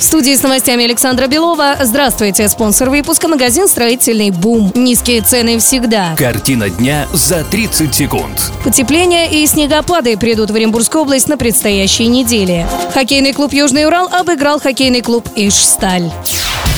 В студии с новостями Александра Белова. Здравствуйте. Спонсор выпуска магазин «Строительный бум». Низкие цены всегда. Картина дня за 30 секунд. Потепление и снегопады придут в Оренбургскую область на предстоящей неделе. Хоккейный клуб «Южный Урал» обыграл хоккейный клуб «Ижсталь».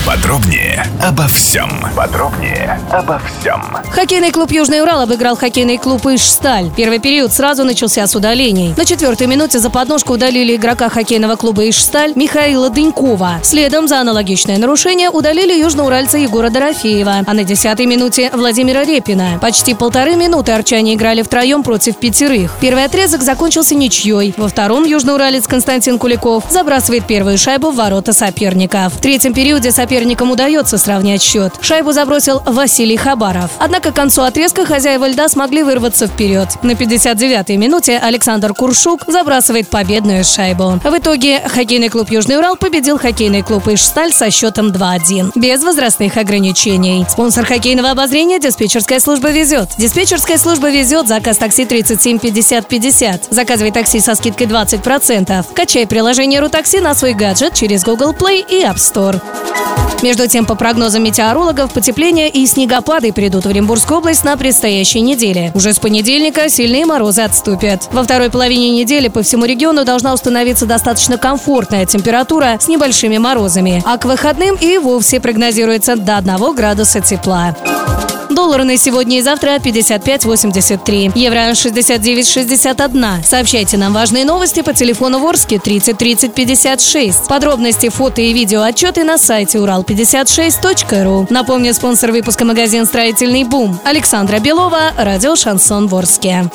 Подробнее обо всем. Подробнее обо всем. Хоккейный клуб «Южный Урал» обыграл хоккейный клуб «Ижсталь». Первый период сразу начался с удалений. На четвертой минуте за подножку удалили игрока хоккейного клуба «Ижсталь» Михаила Дынькова. Следом за аналогичное нарушение удалили южноуральца Егора Дорофеева. А на десятой минуте Владимира Репина. Почти полторы минуты арчане играли втроем против пятерых. Первый отрезок закончился ничьей. Во втором южноуралец Константин Куликов забрасывает первую шайбу в ворота соперников. В третьем периоде соперникам удается сравнять счет. Шайбу забросил Василий Хабаров. Однако к концу отрезка хозяева льда смогли вырваться вперед. На 59-й минуте Александр Куршук забрасывает победную шайбу. В итоге хоккейный клуб «Южный Урал» победил хоккейный клуб «Ижсталь» со счетом 2-1. Без возрастных ограничений. Спонсор хоккейного обозрения «Диспетчерская служба везет». Диспетчерская служба везет. Заказ такси 37 50 50. Заказывай такси со скидкой 20%. Качай приложение «Рутакси» на свой гаджет через Google Play и App Store. Между тем, по прогнозам метеорологов, потепление и снегопады придут в Оренбургскую область на предстоящей неделе. Уже с понедельника сильные морозы отступят. Во второй половине недели по всему региону должна установиться достаточно комфортная температура с небольшими морозами. А к выходным и вовсе прогнозируется до 1 градуса тепла. Доллар на сегодня и завтра 55.83. Евро 69.61. Сообщайте нам важные новости по телефону Ворске 30 30 56. Подробности, фото и видео отчеты на сайте урал56.ру. Напомню, спонсор выпуска магазин «Строительный бум» Александра Белова, радио «Шансон Ворске».